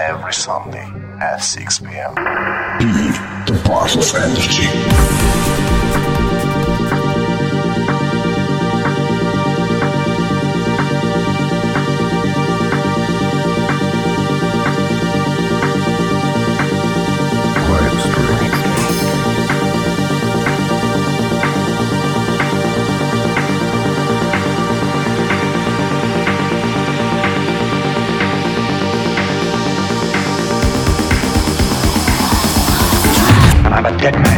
Every Sunday at 6 p.m. Be the of energy. Dead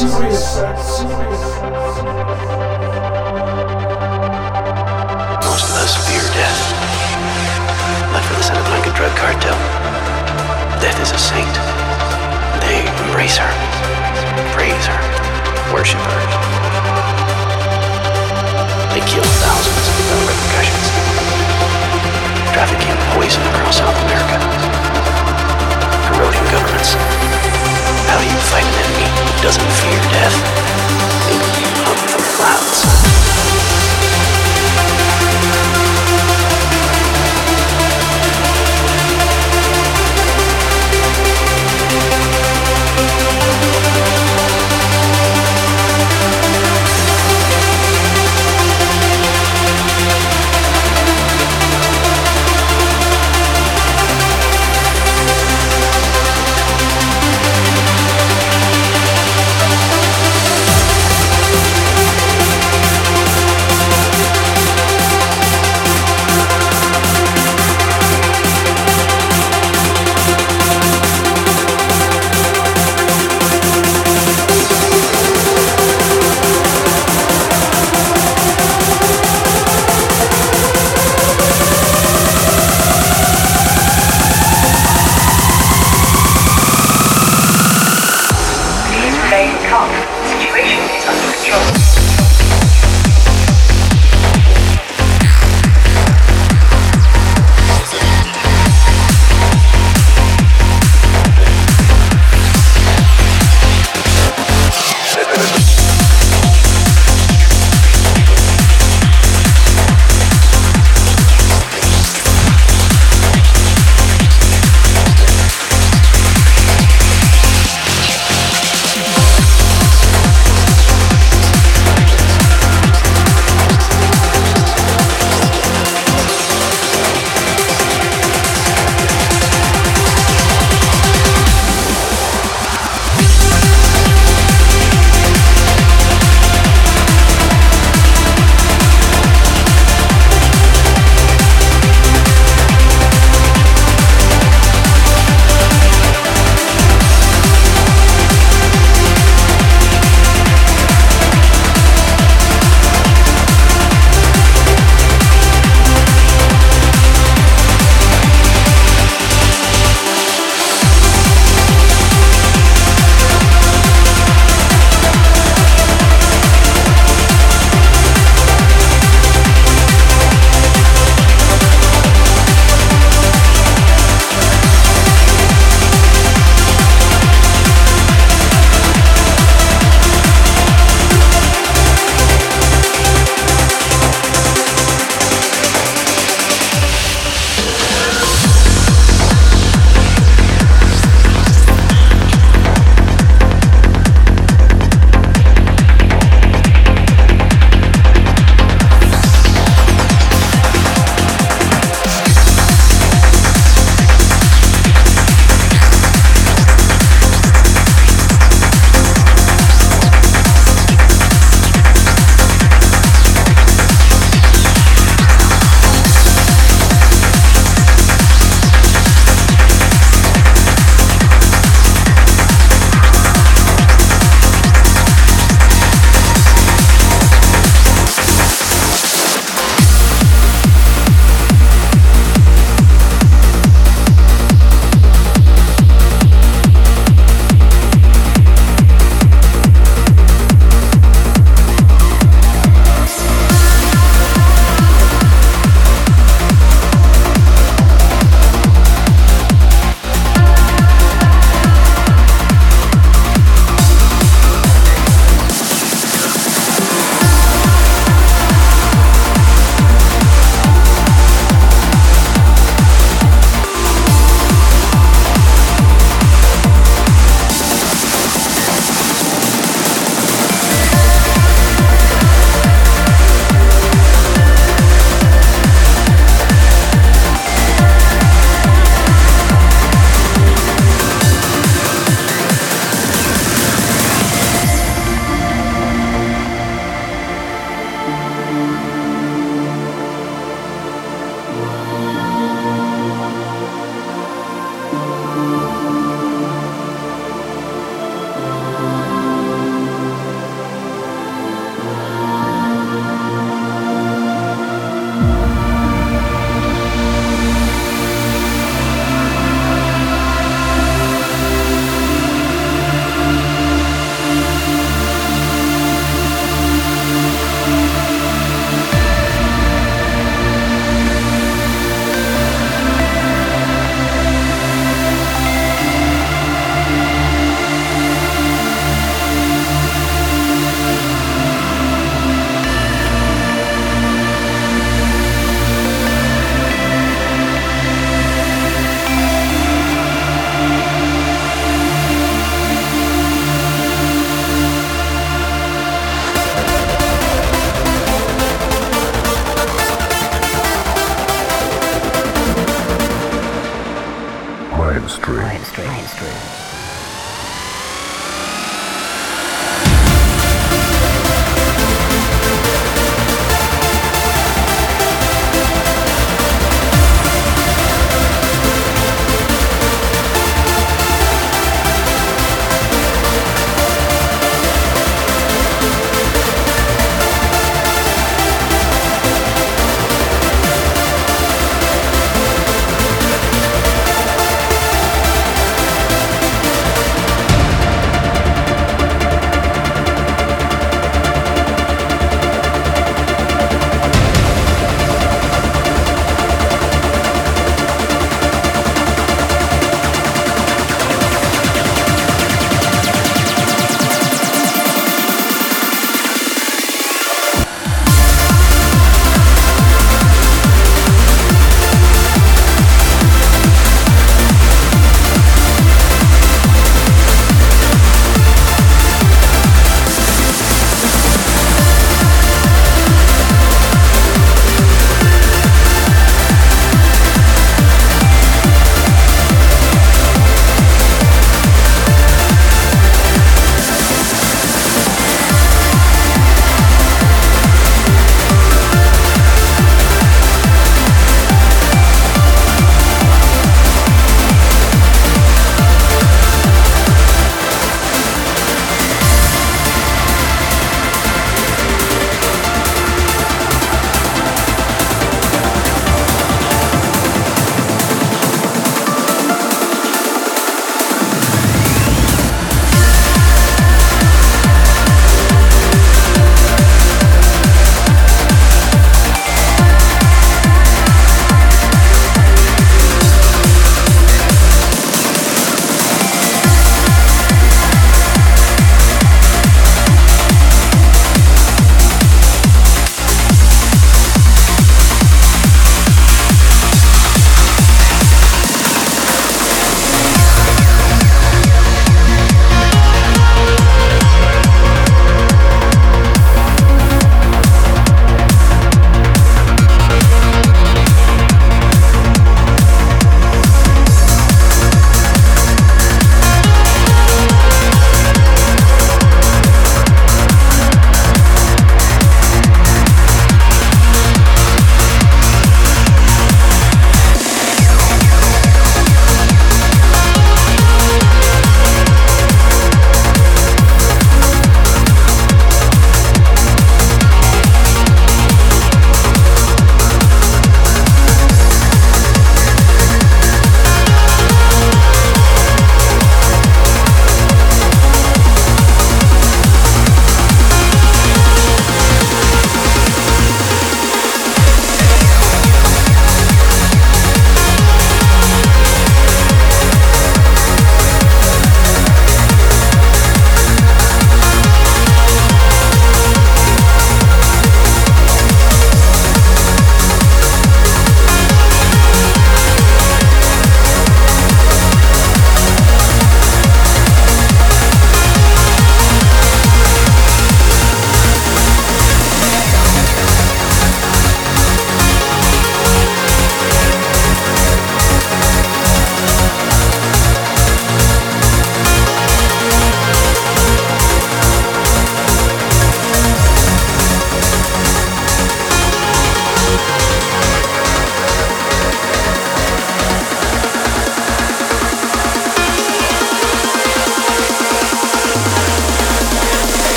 Most of us fear death. The son of like a drug cartel, death is a saint. They embrace her, praise her, worship her. They kill thousands without repercussions, trafficking poison across South America, corroding governments. How you fight an enemy who doesn't fear death? Maybe you from the clouds.